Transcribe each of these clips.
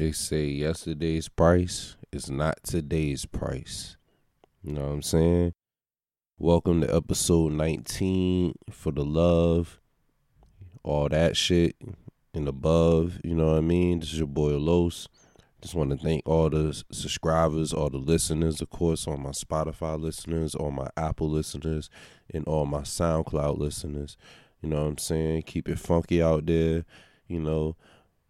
They say yesterday's price is not today's price. You know what I'm saying? Welcome to episode 19 for the love, all that shit and above. You know what I mean? This is your boy Los. Just want to thank all the subscribers, all the listeners, of course, all my Spotify listeners, all my Apple listeners, and all my SoundCloud listeners. You know what I'm saying? Keep it funky out there. You know,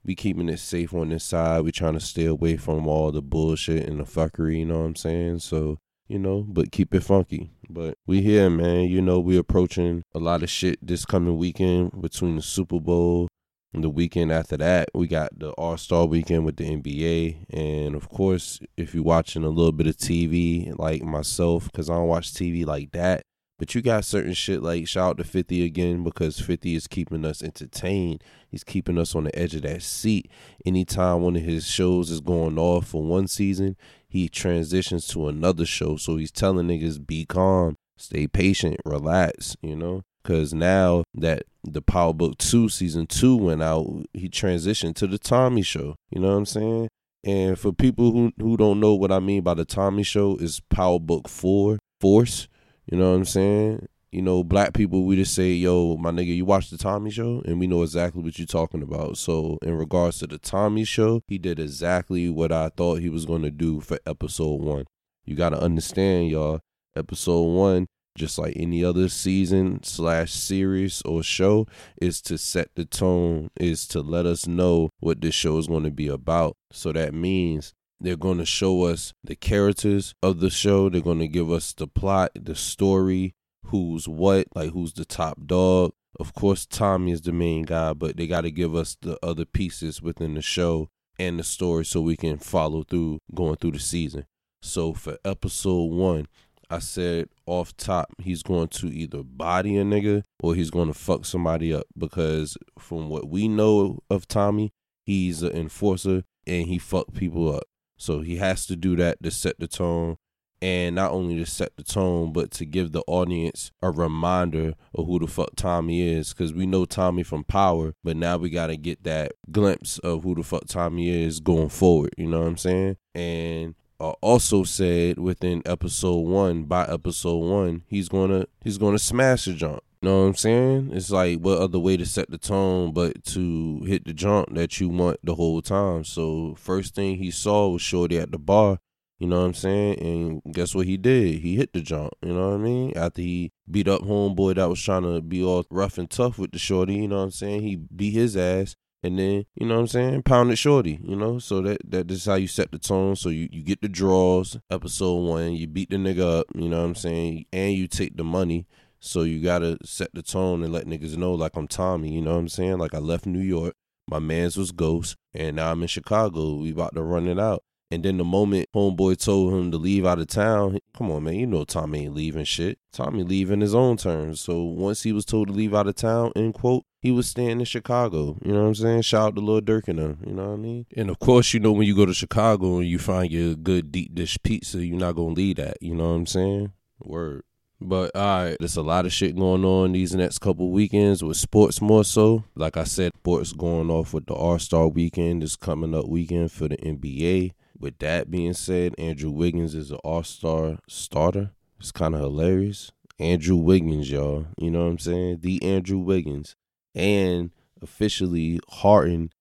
we keeping it safe on this side. We trying to stay away from all the bullshit and the fuckery, you know what I'm saying? So, you know, but keep it funky. But we here, man. You know, we approaching a lot of shit this coming weekend between the Super Bowl and the weekend after that. We got the All Star weekend with the NBA. And of course, if you're watching a little bit of TV like myself, because I don't watch TV like that, but you got certain shit like shout out to 50 again because 50 is keeping us entertained. He's keeping us on the edge of that seat. Anytime one of his shows is going off for one season, he transitions to another show. So he's telling niggas be calm, stay patient, relax, you know? Cause now that the Power Book 2 season 2 went out, he transitioned to the Tommy show. You know what I'm saying? And for people who who don't know what I mean by the Tommy show is Power Book 4 Force you know what I'm saying? You know, black people, we just say, yo, my nigga, you watch the Tommy show? And we know exactly what you're talking about. So, in regards to the Tommy show, he did exactly what I thought he was going to do for episode one. You got to understand, y'all, episode one, just like any other season slash series or show, is to set the tone, is to let us know what this show is going to be about. So that means they're going to show us the characters of the show. They're going to give us the plot, the story, who's what, like who's the top dog. Of course, Tommy is the main guy, but they got to give us the other pieces within the show and the story so we can follow through going through the season. So for episode one, I said off top, he's going to either body a nigga or he's going to fuck somebody up because from what we know of Tommy, he's an enforcer and he fucked people up. So he has to do that to set the tone and not only to set the tone, but to give the audience a reminder of who the fuck Tommy is. Because we know Tommy from Power, but now we got to get that glimpse of who the fuck Tommy is going forward. You know what I'm saying? And uh, also said within episode one, by episode one, he's gonna he's gonna smash the jump. You know what I'm saying? It's like what other way to set the tone but to hit the jump that you want the whole time. So first thing he saw was Shorty at the bar. You know what I'm saying? And guess what he did? He hit the jump. You know what I mean? After he beat up homeboy that was trying to be all rough and tough with the shorty. You know what I'm saying? He beat his ass. And then, you know what I'm saying, pounded shorty, you know? So that that is how you set the tone. So you, you get the draws, episode one, you beat the nigga up, you know what I'm saying? And you take the money. So you gotta set the tone and let niggas know like I'm Tommy, you know what I'm saying? Like I left New York, my man's was Ghost, and now I'm in Chicago. We about to run it out. And then the moment homeboy told him to leave out of town, come on, man, you know Tommy ain't leaving shit. Tommy leaving his own terms. So once he was told to leave out of town, end quote, he was staying in Chicago. You know what I'm saying? Shout out to Lil Durk and them. You know what I mean? And of course, you know when you go to Chicago and you find your good deep dish pizza, you're not gonna leave that. You know what I'm saying? Word. But all right, there's a lot of shit going on these next couple weekends with sports more so. Like I said, sports going off with the All Star weekend is coming up weekend for the NBA. With that being said, Andrew Wiggins is an All Star starter. It's kind of hilarious. Andrew Wiggins, y'all. You know what I'm saying? The Andrew Wiggins. And officially, Harden,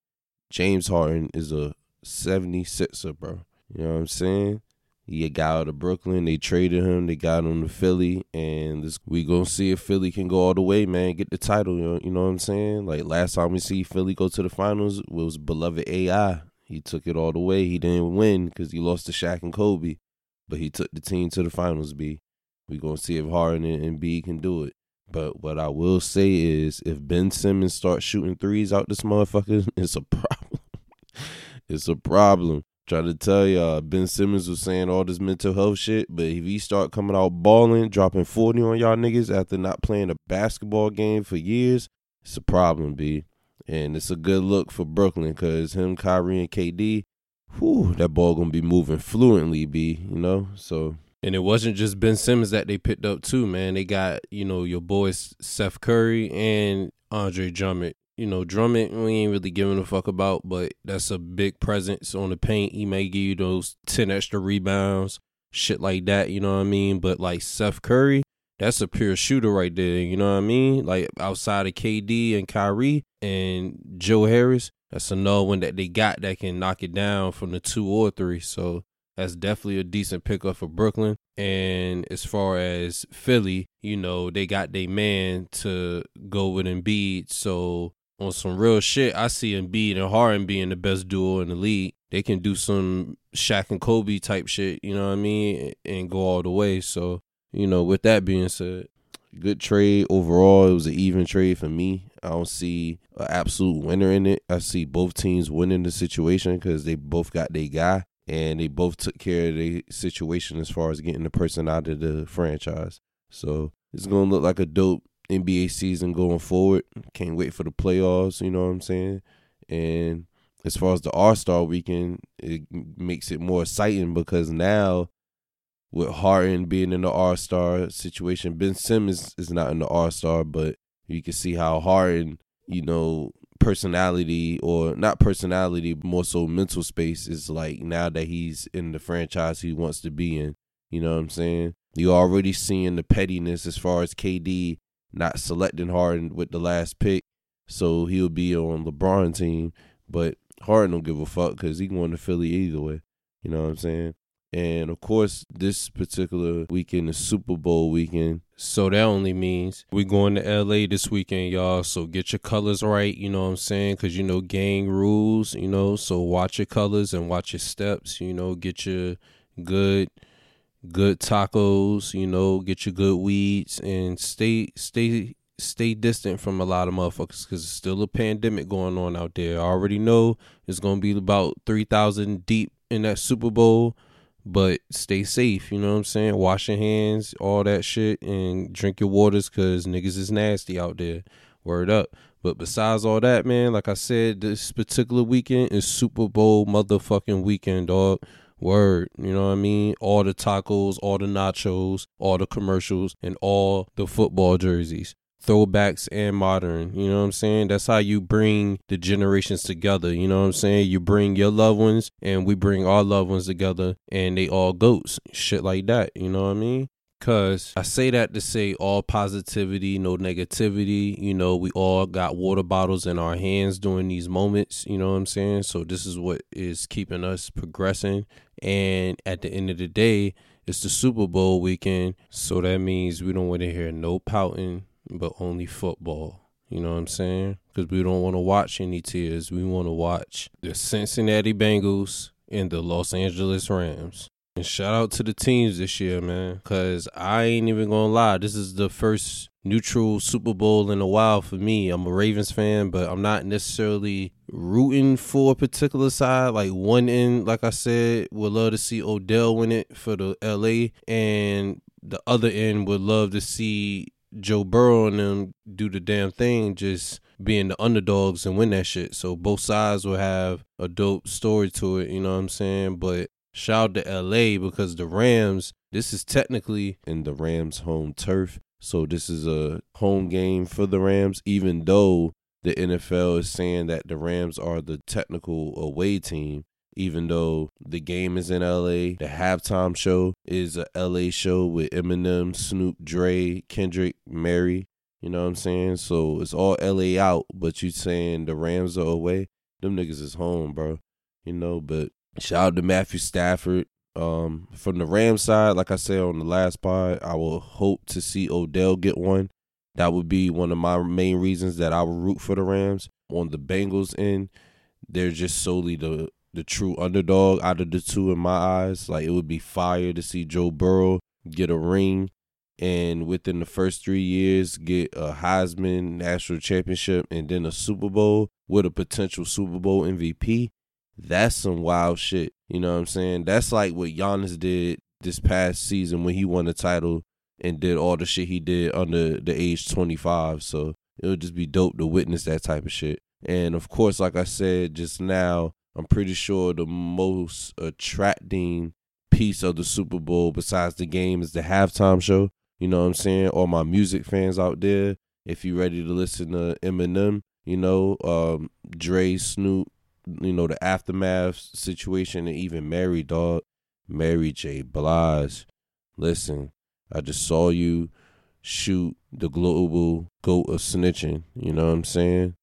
James Harden, is a 76er, bro. You know what I'm saying? He got out of Brooklyn. They traded him. They got him to Philly, and this, we gonna see if Philly can go all the way, man. Get the title. You know, you know what I'm saying? Like last time we see Philly go to the finals was beloved AI. He took it all the way. He didn't win because he lost to Shaq and Kobe, but he took the team to the finals. B. We gonna see if Harden and B can do it. But what I will say is, if Ben Simmons starts shooting threes out this motherfucker, it's a problem. it's a problem. Try to tell y'all, Ben Simmons was saying all this mental health shit, but if he start coming out balling, dropping 40 on y'all niggas after not playing a basketball game for years, it's a problem, B. And it's a good look for Brooklyn because him, Kyrie, and KD, whew, that ball gonna be moving fluently, B, you know? So and it wasn't just Ben Simmons that they picked up too, man. They got, you know, your boys Seth Curry and Andre Drummond You know, Drummond, we ain't really giving a fuck about, but that's a big presence on the paint. He may give you those 10 extra rebounds, shit like that, you know what I mean? But like Seth Curry, that's a pure shooter right there, you know what I mean? Like outside of KD and Kyrie and Joe Harris, that's another one that they got that can knock it down from the two or three. So that's definitely a decent pickup for Brooklyn. And as far as Philly, you know, they got their man to go with Embiid. So on some real shit, I see Embiid and Harden being the best duo in the league. They can do some Shaq and Kobe type shit, you know what I mean, and go all the way. So, you know, with that being said, good trade overall. It was an even trade for me. I don't see an absolute winner in it. I see both teams winning the situation because they both got their guy and they both took care of the situation as far as getting the person out of the franchise. So it's gonna look like a dope NBA season going forward. Can't wait for the playoffs. You know what I'm saying? And as far as the All Star weekend, it makes it more exciting because now with Harden being in the All Star situation, Ben Simmons is not in the All Star, but you can see how Harden, you know, personality or not personality, more so mental space is like now that he's in the franchise he wants to be in. You know what I'm saying? You already seeing the pettiness as far as KD not selecting Harden with the last pick, so he'll be on LeBron team. But Harden don't give a fuck because he going to Philly either way. You know what I'm saying? And of course, this particular weekend is Super Bowl weekend. So that only means we going to LA this weekend, y'all. So get your colors right, you know what I'm saying? Because, you know, gang rules, you know. So watch your colors and watch your steps, you know. Get your good good tacos, you know, get your good weeds and stay stay stay distant from a lot of motherfuckers because it's still a pandemic going on out there. I already know it's gonna be about three thousand deep in that Super Bowl but stay safe, you know what I'm saying? Wash your hands, all that shit, and drink your waters because niggas is nasty out there. Word up. But besides all that, man, like I said, this particular weekend is Super Bowl motherfucking weekend, dog. Word, you know what I mean? All the tacos, all the nachos, all the commercials, and all the football jerseys throwbacks and modern. You know what I'm saying? That's how you bring the generations together. You know what I'm saying? You bring your loved ones and we bring our loved ones together and they all goats. Shit like that. You know what I mean? Cause I say that to say all positivity, no negativity. You know, we all got water bottles in our hands during these moments. You know what I'm saying? So this is what is keeping us progressing. And at the end of the day, it's the Super Bowl weekend. So that means we don't want to hear no pouting, but only football. You know what I'm saying? Because we don't want to watch any tears. We want to watch the Cincinnati Bengals and the Los Angeles Rams. And shout out to the teams this year, man. Because I ain't even going to lie. This is the first neutral Super Bowl in a while for me. I'm a Ravens fan, but I'm not necessarily rooting for a particular side. Like one end, like I said, would love to see Odell win it for the LA. And the other end would love to see Joe Burrow and them do the damn thing, just being the underdogs and win that shit. So both sides will have a dope story to it, you know what I'm saying? But shout out to LA because the Rams, this is technically in the Rams' home turf. So this is a home game for the Rams, even though the NFL is saying that the Rams are the technical away team even though the game is in LA. The halftime show is a LA show with Eminem, Snoop, Dre, Kendrick, Mary. You know what I'm saying? So it's all LA out, but you saying the Rams are away. Them niggas is home, bro. You know, but shout out to Matthew Stafford. Um, from the Rams side, like I said on the last part, I will hope to see Odell get one. That would be one of my main reasons that I would root for the Rams. On the Bengals end, they're just solely the the true underdog out of the two in my eyes. Like it would be fire to see Joe Burrow get a ring and within the first three years get a Heisman National Championship and then a Super Bowl with a potential Super Bowl MVP. That's some wild shit. You know what I'm saying? That's like what Giannis did this past season when he won the title and did all the shit he did under the age 25. So it would just be dope to witness that type of shit. And of course, like I said just now, I'm pretty sure the most attracting piece of the Super Bowl besides the game is the halftime show. You know what I'm saying? All my music fans out there, if you're ready to listen to Eminem, You know, um, Dre, Snoop, you know, the aftermath situation, and even Mary, dog. Mary J. Blige. Listen, I just saw you shoot the global goat of snitching. You know what I'm saying?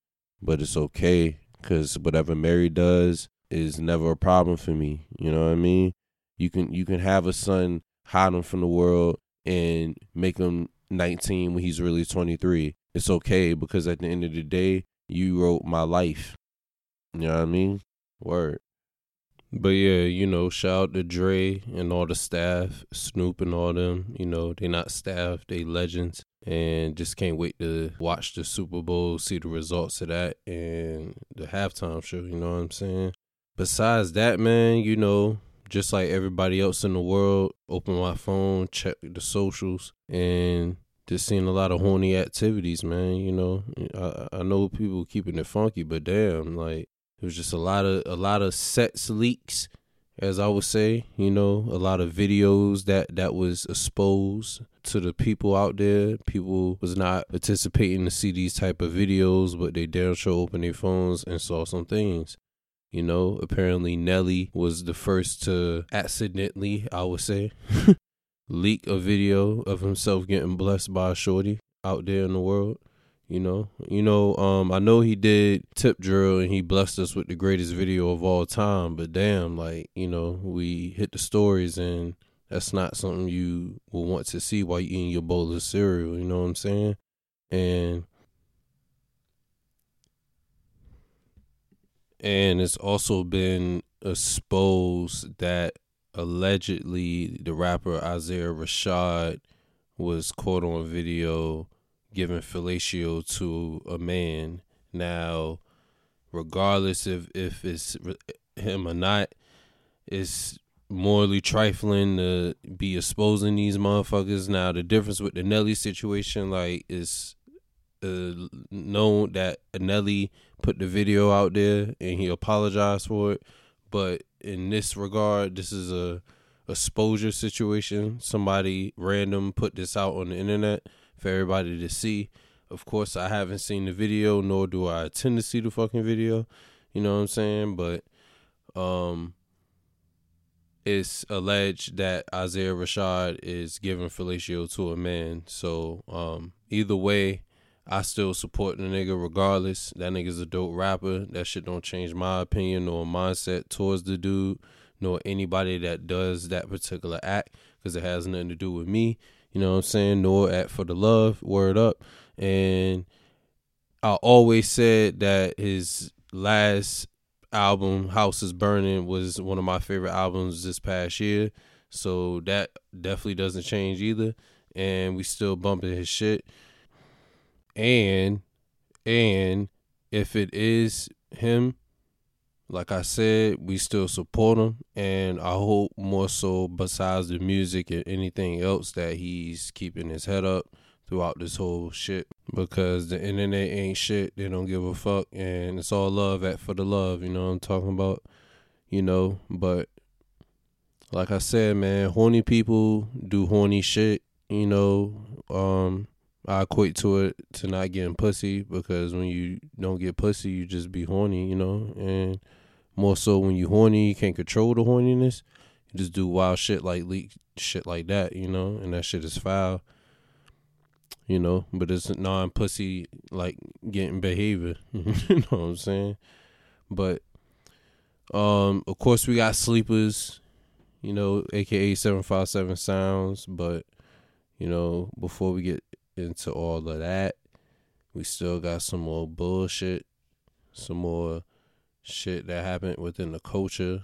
But it's okay because whatever Mary does is never a problem for me. You know what I mean? You can you can have a son hide him from the world and make him 19 when he's really 23. It's okay because at the end of the day, you wrote my life. You know what I mean? Word. But yeah, you know, shout out to Dre and all the staff, Snoop and all them. You know, they not staff, they legends. And just can't wait to watch the Super Bowl, see the results of that and the halftime show, you know what I'm saying? Besides that, man, you know, just like everybody else in the world, open my phone, check the socials, and just seeing a lot of horny activities, man. You know, I, I know people keeping it funky, but damn, like it was just a lot of a lot of sex leaks, as I would say. You know, a lot of videos that that was exposed to the people out there. People was not participating to see these type of videos, but they damn sure opened their phones and saw some things. You know, apparently Nelly was the first to accidentally, I would say, leak a video of himself getting blessed by a shorty out there in the world. You know, you know, um, I know he did tip drill and he blessed us with the greatest video of all time, but damn, like, you know, we hit the stories and that's not something you will want to see while you eating your bowl of cereal, you know what I'm saying? And and it's also been exposed that allegedly the rapper Isaiah Rashad was caught on video giving fellatio to a man. Now, regardless if if it's him or not, it's morally trifling to be exposing these motherfuckers. Now, the difference with the Nelly situation, like, is uh, known that Nelly put the video out there and he apologized for it. But in this regard, this is a exposure situation. Somebody random put this out on the internet for everybody to see. Of course, I haven't seen the video, nor do I intend to see the fucking video. You know what I'm saying? But um, it's alleged that Isaiah Rashad is giving fellatio to a man. So um, either way, I still support the nigga regardless. That nigga's a dope rapper. That shit don't change my opinion or mindset towards the dude, nor anybody that does that particular act, because it has nothing to do with me. You know what I'm saying? Nor at for the love, word up. And I always said that his last album, House is Burning, was one of my favorite albums this past year. So that definitely doesn't change either. And we still bumping his shit. And and if it is him, like I said, we still support him, and I hope more so, besides the music and anything else, that he's keeping his head up throughout this whole shit. Because the internet ain't shit; they don't give a fuck, and it's all love at for the love. You know what I'm talking about? You know, but like I said, man, horny people do horny shit. You know, um, I equate to it to not getting pussy because when you don't get pussy, you just be horny, you know, and more so when you horny, you can't control the horniness. You just do wild shit like leak shit like that, you know, and that shit is foul. You know, but it's non pussy like getting behavior. you know what I'm saying? But um of course we got sleepers, you know, aka seven five seven sounds, but you know, before we get into all of that, we still got some more bullshit, some more shit that happened within the culture,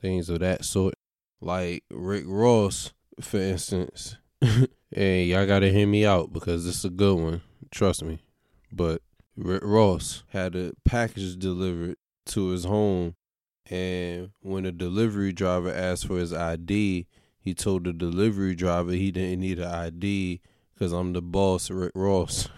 things of that sort. Like Rick Ross, for instance. hey, y'all gotta hear me out because this is a good one. Trust me. But Rick Ross had a package delivered to his home, and when the delivery driver asked for his ID, he told the delivery driver he didn't need an ID because I'm the boss, Rick Ross.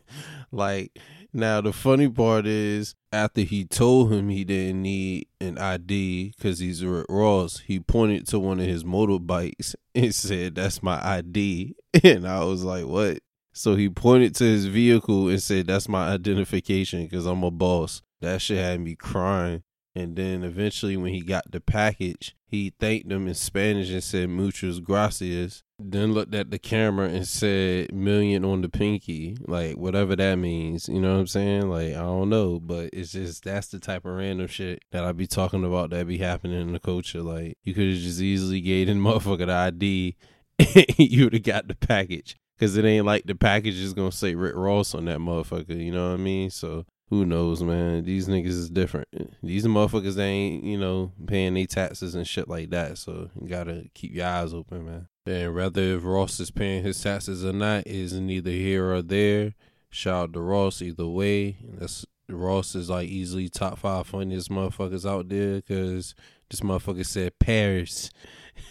like, now the funny part is after he told him he didn't need an ID because he's Rick Ross, he pointed to one of his motorbikes and said, "That's my ID." And I was like, "What?" So he pointed to his vehicle and said, That's my identification because I'm a boss. That shit had me crying. And then eventually, when he got the package, he thanked them in Spanish and said muchas gracias. Then looked at the camera and said million on the pinky, like whatever that means. You know what I'm saying? Like I don't know, but it's just that's the type of random shit that I be talking about that be happening in the culture. Like you could have just easily gave the motherfucker the ID, you would have got the package. Cause it ain't like the package is gonna say Rick Ross on that motherfucker. You know what I mean? So who knows, man? These niggas is different. These motherfuckers ain't, you know, paying their taxes and shit like that. So you gotta keep your eyes open, man. And whether if Ross is paying his taxes or not is neither here or there. Shout out to Ross either way. That's Ross is like easily top five funniest motherfuckers out there because this motherfucker said Paris.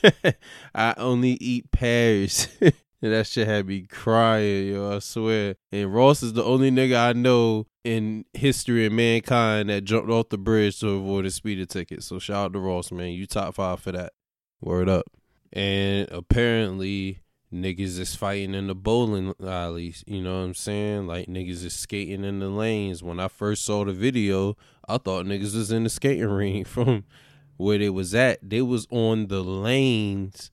I only eat pears. And that shit had me crying, yo, I swear. And Ross is the only nigga I know in history and mankind that jumped off the bridge to avoid a speeding ticket. So shout out to Ross, man. You top five for that. Word up. And apparently niggas is fighting in the bowling alleys. You know what I'm saying? Like niggas is skating in the lanes. When I first saw the video, I thought niggas was in the skating ring from where they was at. They was on the lanes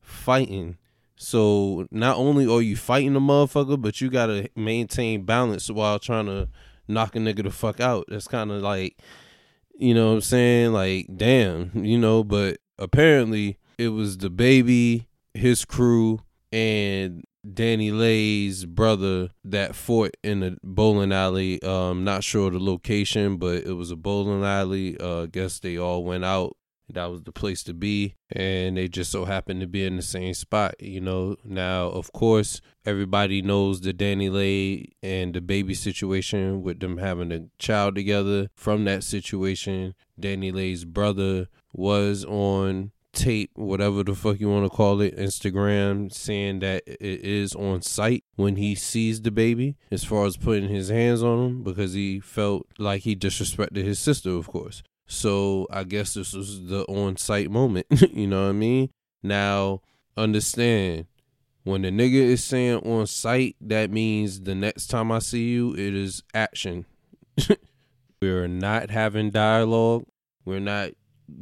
fighting so not only are you fighting a motherfucker, but you gotta maintain balance while trying to knock a nigga the fuck out. That's kind of like, you know what I'm saying? Like, damn, you know, but apparently it was the baby, his crew, and DaniLeigh's brother that fought in the bowling alley. Um, not sure the location, but it was a bowling alley. Uh, I guess they all went out that was the place to be. And they just so happened to be in the same spot you know. Now of course everybody knows the DaniLeigh and the baby situation with them having a child together. From that situation DaniLeigh's brother was on tape whatever the fuck you want to call it instagram saying that it is on site when he sees the baby as far as putting his hands on him because he felt like he disrespected his sister of course so I guess this was the on site moment. you know what I mean? Now, understand when the nigga is saying on site, that means the next time I see you, it is action. We're not having dialogue. We're not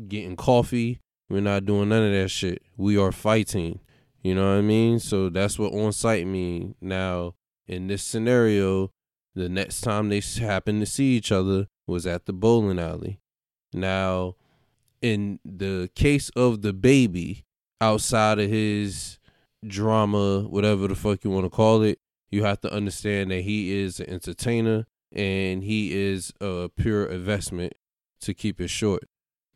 getting coffee. We're not doing none of that shit. We are fighting. You know what I mean? So that's what on site mean. Now, in this scenario, the next time they happen to see each other was at the bowling alley. Now, in the case of the baby, outside of his drama, whatever the fuck you want to call it, you have to understand that he is an entertainer and he is a pure investment to keep it short.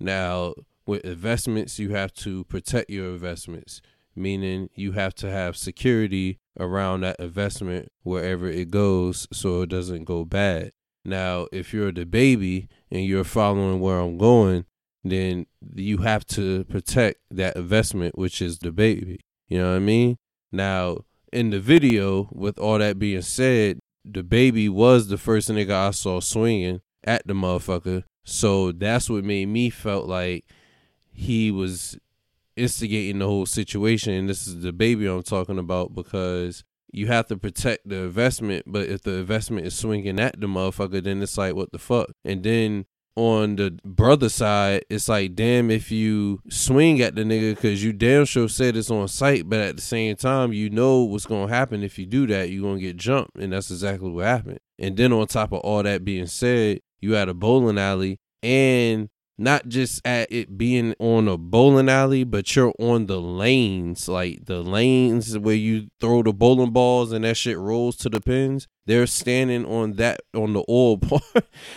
Now, with investments, you have to protect your investments, meaning you have to have security around that investment wherever it goes so it doesn't go bad. Now, if you're the baby and you're following where I'm going, then you have to protect that investment, which is the baby. You know what I mean? Now, in the video, with all that being said, the baby was the first nigga I saw swinging at the motherfucker. So that's what made me felt like he was instigating the whole situation. And this is the baby I'm talking about because you have to protect the investment, but if the investment is swinging at the motherfucker, then it's like, what the fuck? And then on the brother side, it's like, damn, if you swing at the nigga, because you damn sure said it's on site, but at the same time, you know what's going to happen if you do that. You're going to get jumped. And that's exactly what happened. And then on top of all that being said, you had a bowling alley and not just at it being on a bowling alley, but you're on the lanes, like the lanes where you throw the bowling balls and that shit rolls to the pins. They're standing on that on the oil part,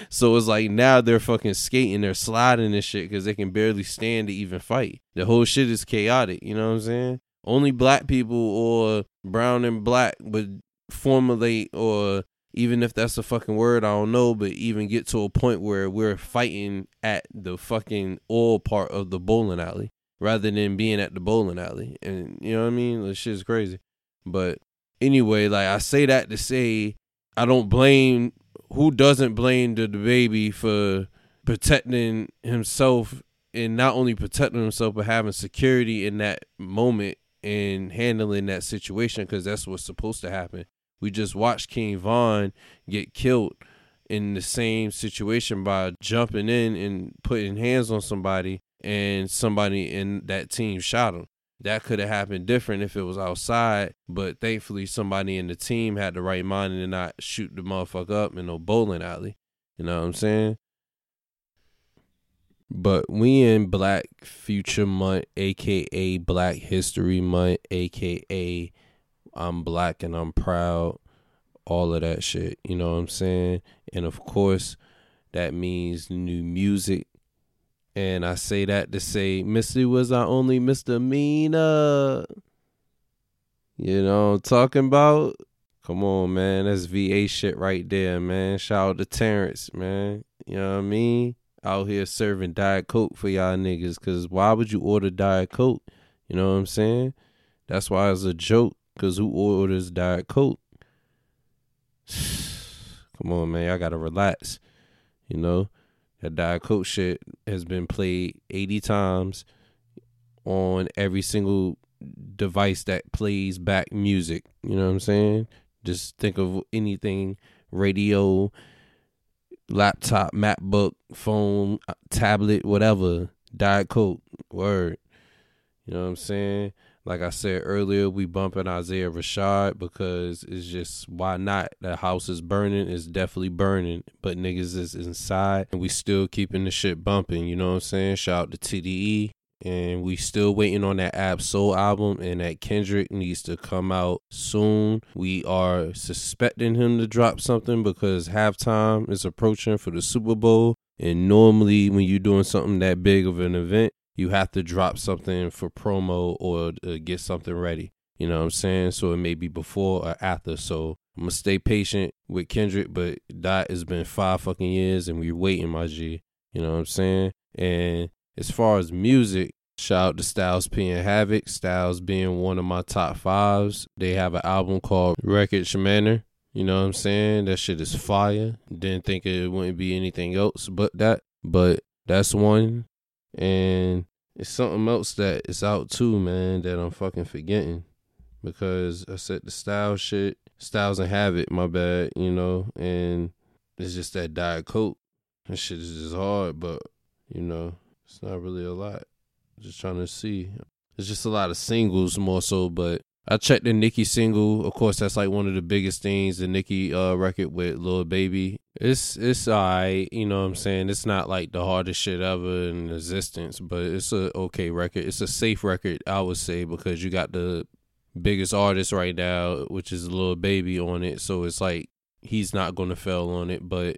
so it's like now they're fucking skating, they're sliding and shit because they can barely stand to even fight. The whole shit is chaotic. You know what I'm saying? Only black people or brown and black would formulate or even if that's a fucking word, I don't know, but even get to a point where we're fighting at the fucking oil part of the bowling alley rather than being at the bowling alley. And you know what I mean? This shit's crazy. But anyway, like I say that to say I don't blame who doesn't blame the, the baby for protecting himself and not only protecting himself but having security in that moment and handling that situation because that's what's supposed to happen We just watched King Von get killed in the same situation by jumping in and putting hands on somebody and somebody in that team shot him. That could have happened different if it was outside, but thankfully somebody in the team had the right mind and not shoot the motherfucker up in no bowling alley. You know what I'm saying? But we in Black Future Month, aka Black History Month, aka I'm black and I'm proud, all of that shit. You know what I'm saying? And of course, that means new music. And I say that to say Missy was our only misdemeanor. You know I'm talking about? Come on, man. That's VA shit right there, man. Shout out to Terrence, man. You know what I mean? Out here serving Diet Coke for y'all niggas. Cause why would you order Diet Coke? You know what I'm saying? That's why it's a joke. Cause who orders Diet Coke? Come on, man. I gotta relax. You know, that Diet Coke shit has been played 80 times on every single device that plays back music. You know what I'm saying? Just think of anything radio, laptop, MacBook, phone, uh, tablet, whatever. Diet Coke, word. You know what I'm saying? Like I said earlier, we bumping Isaiah Rashad because it's just why not? The house is burning, it's definitely burning, but niggas is inside and we still keeping the shit bumping. You know what I'm saying? Shout out to TDE. And we still waiting on that Ab Soul album, and that Kendrick needs to come out soon. We are suspecting him to drop something because halftime is approaching for the Super Bowl. And normally, when you're doing something that big of an event, you have to drop something for promo or uh, get something ready. You know what I'm saying? So it may be before or after. So I'm gonna stay patient with Kendrick, but that has been five fucking years and we're waiting, my G. You know what I'm saying? And as far as music, shout out to Styles P and Havoc. Styles being one of my top fives. They have an album called Record Shemaner. You know what I'm saying? That shit is fire. Didn't think it wouldn't be anything else but that. But that's one. And it's something else that is out too, man, that I'm fucking forgetting. Because I said the style shit, styles and Havoc, my bad, you know, and it's just that Diet Coke. That shit is just hard, but you know, it's not really a lot. Just trying to see. It's just a lot of singles more so, but I checked the Nicki single. Of course, that's like one of the biggest things. The Nicki uh, record with Lil Baby. It's it's alright. You know what I'm saying? It's not like the hardest shit ever in existence, but it's a okay record. It's a safe record, I would say, because you got the biggest artist right now, which is Lil Baby on it. So it's like he's not gonna fail on it, but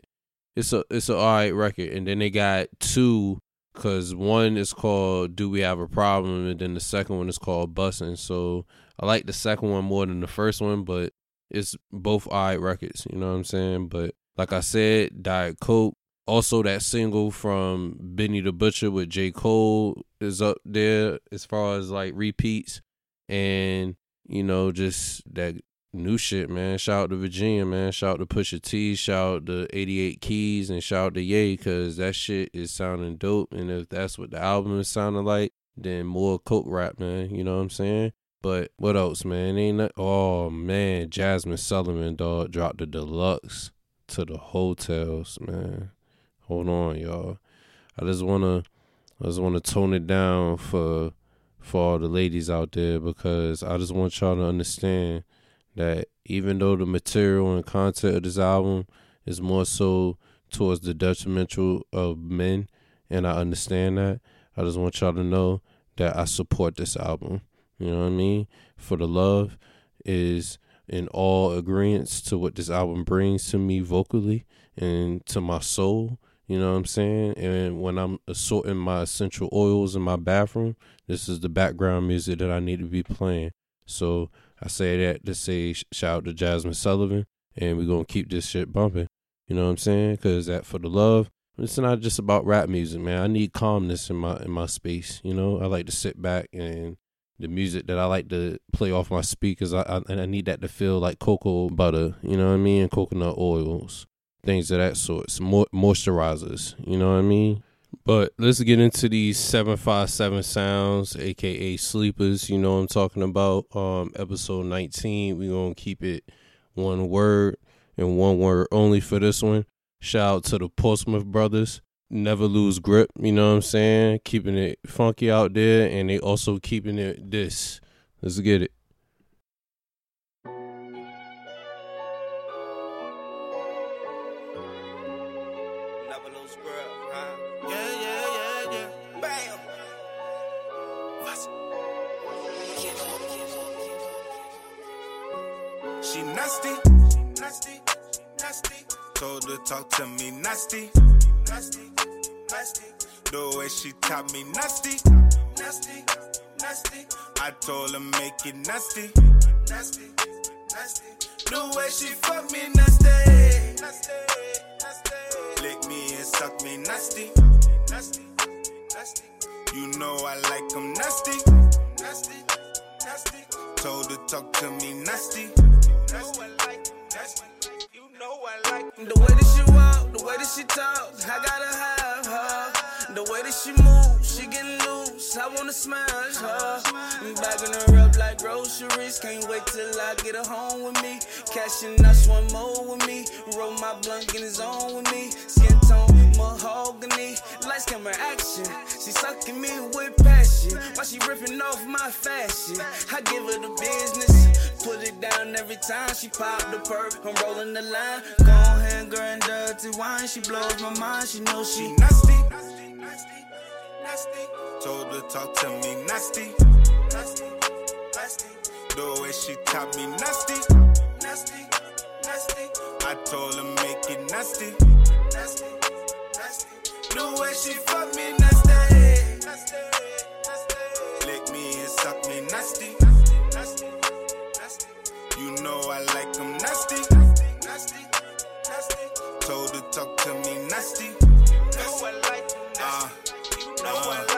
it's a it's a alright record. And then they got two because one is called "Do We Have a Problem" and then the second one is called "Bussin'." So I like the second one more than the first one, but it's both alright records. You know what I'm saying? But like I said, Diet Coke. Also, that single from Benny the Butcher with J. Cole is up there as far as like repeats. And, you know, just that new shit, man. Shout out to Virginia, man. Shout out to Pusha T. Shout out to 88 Keys and shout out to Ye because that shit is sounding dope. And if that's what the album is sounding like, then more Coke rap, man. You know what I'm saying? But what else, man? Ain't that, oh man, Jazmine Sullivan dog dropped the deluxe to the Heaux Tales, man. Hold on, y'all. I just wanna I just wanna tone it down for for all the ladies out there because I just want y'all to understand that even though the material and content of this album is more so towards the detrimental of men and I understand that, I just want y'all to know that I support this album. You know what I mean? For the love is in all agreements to what this album brings to me vocally and to my soul. You know what I'm saying? And when I'm assorting my essential oils in my bathroom, this is the background music that I need to be playing. So I say that to say shout out to Jazmine Sullivan, and we're gonna keep this shit bumping. You know what I'm saying? Cause that for the love, it's not just about rap music, man. I need calmness in my in my space. You know, I like to sit back and the music that I like to play off my speakers. I, I and I need that to feel like cocoa butter, you know what I mean, and coconut oils, things of that sort, mo- moisturizers, you know what I mean. But let's get into these seven five seven sounds, aka sleepers. You know what I'm talking about. Um, episode nineteen. We gonna keep it one word and one word only for this one. Shout out to the Portsmouth brothers. Never lose grip, you know what I'm saying? Keeping it funky out there, and they also keeping it this. Let's get it. She nasty, nasty, nasty. Told her talk to me nasty, nasty, nasty. The way she taught me nasty, nasty, nasty. I told her make it nasty, nasty, nasty. The way she fuck me nasty, nasty, nasty. Lick me and suck me nasty, nasty, nasty. You know I like 'em nasty, nasty, nasty. Told her talk to me nasty. nasty. nasty. You know I like The way that she walk, the way that she talk, I gotta have her. The way that she move, she getting loose, I wanna smash her. I'm Bagging her up like groceries, can't wait till I get her home with me. Cashing out one more with me, roll my blunt in his own with me. Skin tone, mahogany, lights camera action. She sucking me with passion, while she ripping off my fashion. I give her the business. Put it down every time she pop the perk. I'm rolling the line. Go ahead, girl, and dirty wine. She blows my mind. She knows she nasty, nasty, nasty, nasty. Told her talk to me nasty, nasty, nasty. The way she taught me nasty, nasty, nasty. I told her make it nasty, nasty, nasty. The way she fuck me nasty, nasty, nasty. Lick me and suck me nasty, nasty, nasty. You know I like 'em nasty, nasty, nasty. Talk to me nasty. know I like Uh, You know I like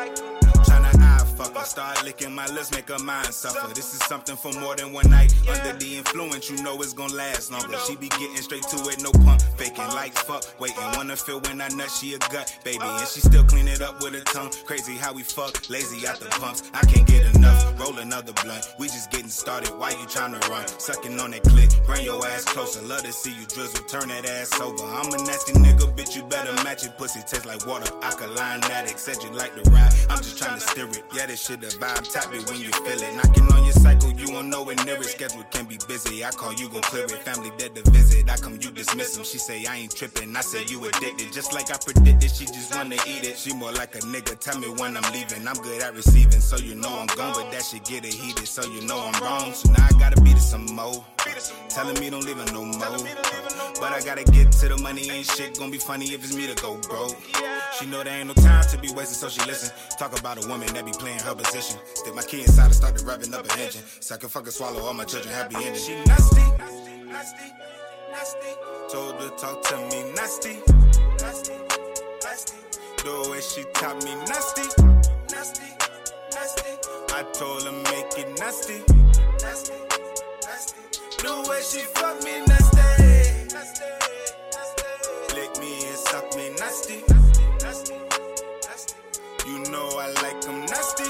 start licking my lips, make her mind suffer. This is something for more than one night. Under the influence, you know it's gonna last longer. She be getting straight to it, no pump, faking like fuck. Waiting, wanna feel when I nut, she a gut, baby. And she still clean it up with her tongue. Crazy how we fuck, lazy out the pumps. I can't get enough, roll another blunt. We just getting started, why you tryna run? Sucking on that click, bring your ass closer. Love to see you drizzle, turn that ass over. I'm a nasty nigga, bitch, you better match it. Pussy taste like water, alkaline addict. Said you like to ride, I'm just trying to steer it. Yeah, this shit a vibe, tap it when you feel it. Knocking on your cycle, you won't know it it. Schedule can be busy. I call you, gon' clear it. Family dead to visit. I come, you dismiss them. She say I ain't tripping. I say you addicted. Just like I predicted, she just wanna eat it. She more like a nigga. Tell me when I'm leaving. I'm good at receiving, so you know I'm gone. But that shit get it heated, so you know I'm wrong. So now I gotta beat it some more. Telling me don't leave her no more. But I gotta get to the money, ain't shit gonna be funny if it's me to go broke. She know there ain't no time to be wasted, so she listen. Talk about a woman that be playing her position. Stick my key inside and start revving up an engine. So I can fucking swallow all my children, happy ending. She nasty, nasty, nasty. Told her talk to me nasty, nasty, nasty. The way she taught me nasty, nasty, nasty. I told her make it nasty, nasty, nasty. The way she fuck me nasty, nasty, nasty. Lick me and suck me nasty, nasty, nasty. I like 'em. Nasty, nasty,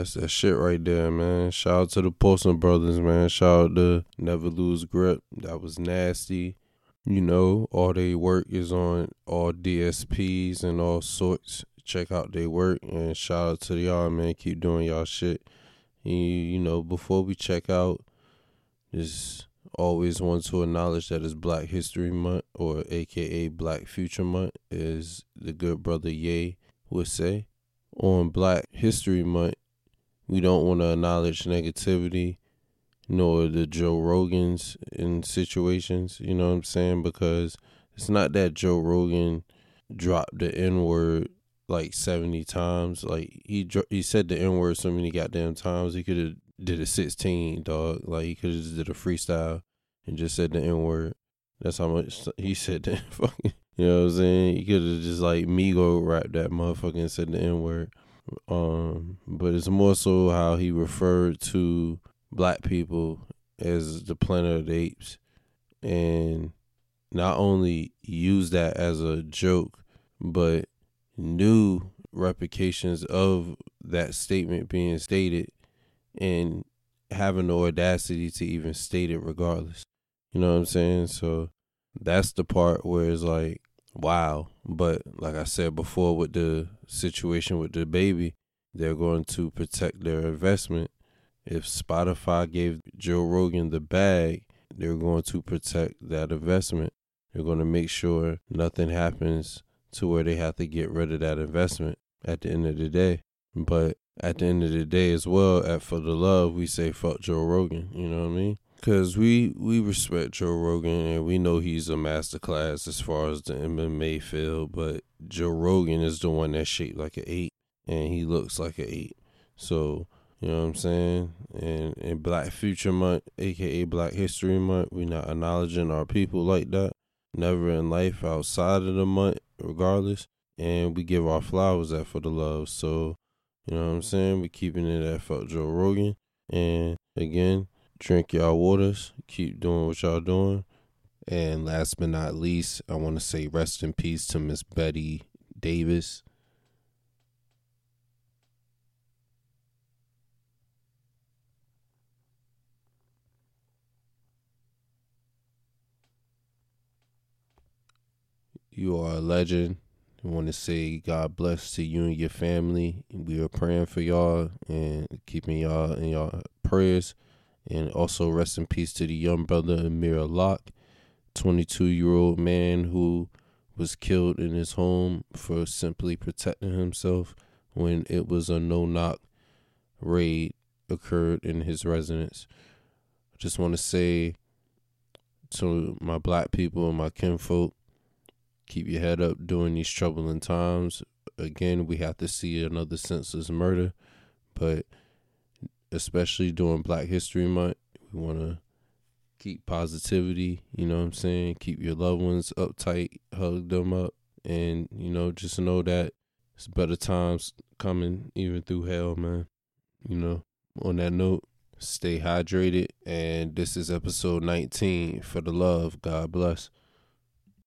that's that shit right there, man. Shout out to the Paulson brothers, man. Shout out to Never Lose Grip. That was nasty. You know, all they work is on all DSPs and all sorts. Check out their work and shout out to y'all, man. Keep doing y'all shit. You, you know, before we check out, just always want to acknowledge that it's Black History Month, or AKA Black Future Month, as the good brother Ye would say on Black History Month, we don't want to acknowledge negativity nor the Joe Rogans in situations, you know what I'm saying? Because it's not that Joe Rogan dropped the N word like 70 times. Like he he said the N word so many goddamn times. He could have did a 16, dog. Like he could have did a freestyle and just said the N word. That's how much he said that fucking You know what I'm saying? He could have just like Migo rapped that motherfucker said the N word. Um, but it's more so how he referred to black people as the Planet of the Apes, and not only used that as a joke, but knew replications of that statement being stated and having the audacity to even state it regardless. You know what I'm saying? So that's the part where it's like, wow. But like I said before with the situation with the baby, they're going to protect their investment. If Spotify gave Joe Rogan the bag, they're going to protect that investment. They're going to make sure nothing happens to where they have to get rid of that investment at the end of the day. But at the end of the day, as well, at For the Love, we say fuck Joe Rogan. You know what I mean? Cause we we respect Joe Rogan and we know he's a masterclass as far as the MMA field, but Joe Rogan is the one that's shaped like an eight and he looks like an eight. So you know what I'm saying? And in Black Future Month, aka Black History Month, we're not acknowledging our people like that. Never in life outside of the month, regardless. And we give our flowers at for the love. So you know what I'm saying? We're keeping it at fuck Joe Rogan. And again, drink y'all waters, keep doing what y'all doing. And last but not least, I want to say rest in peace to Miss Betty Davis. You are a legend. I want to say God bless to you and your family. We are praying for y'all and keeping y'all in y'all prayers. And also rest in peace to the young brother Amir Locke, 22 year old man who was killed in his home for simply protecting himself when it was a no knock raid occurred in his residence. I just want to say to my black people and my kinfolk, keep your head up during these troubling times. Again, we have to see another senseless murder, but especially during Black History Month, we want to keep positivity. You know what I'm saying? Keep your loved ones uptight, hug them up, and you know just know that it's better times coming even through hell, man. You know. On that note, stay hydrated, and this is episode 19 for the love. God bless.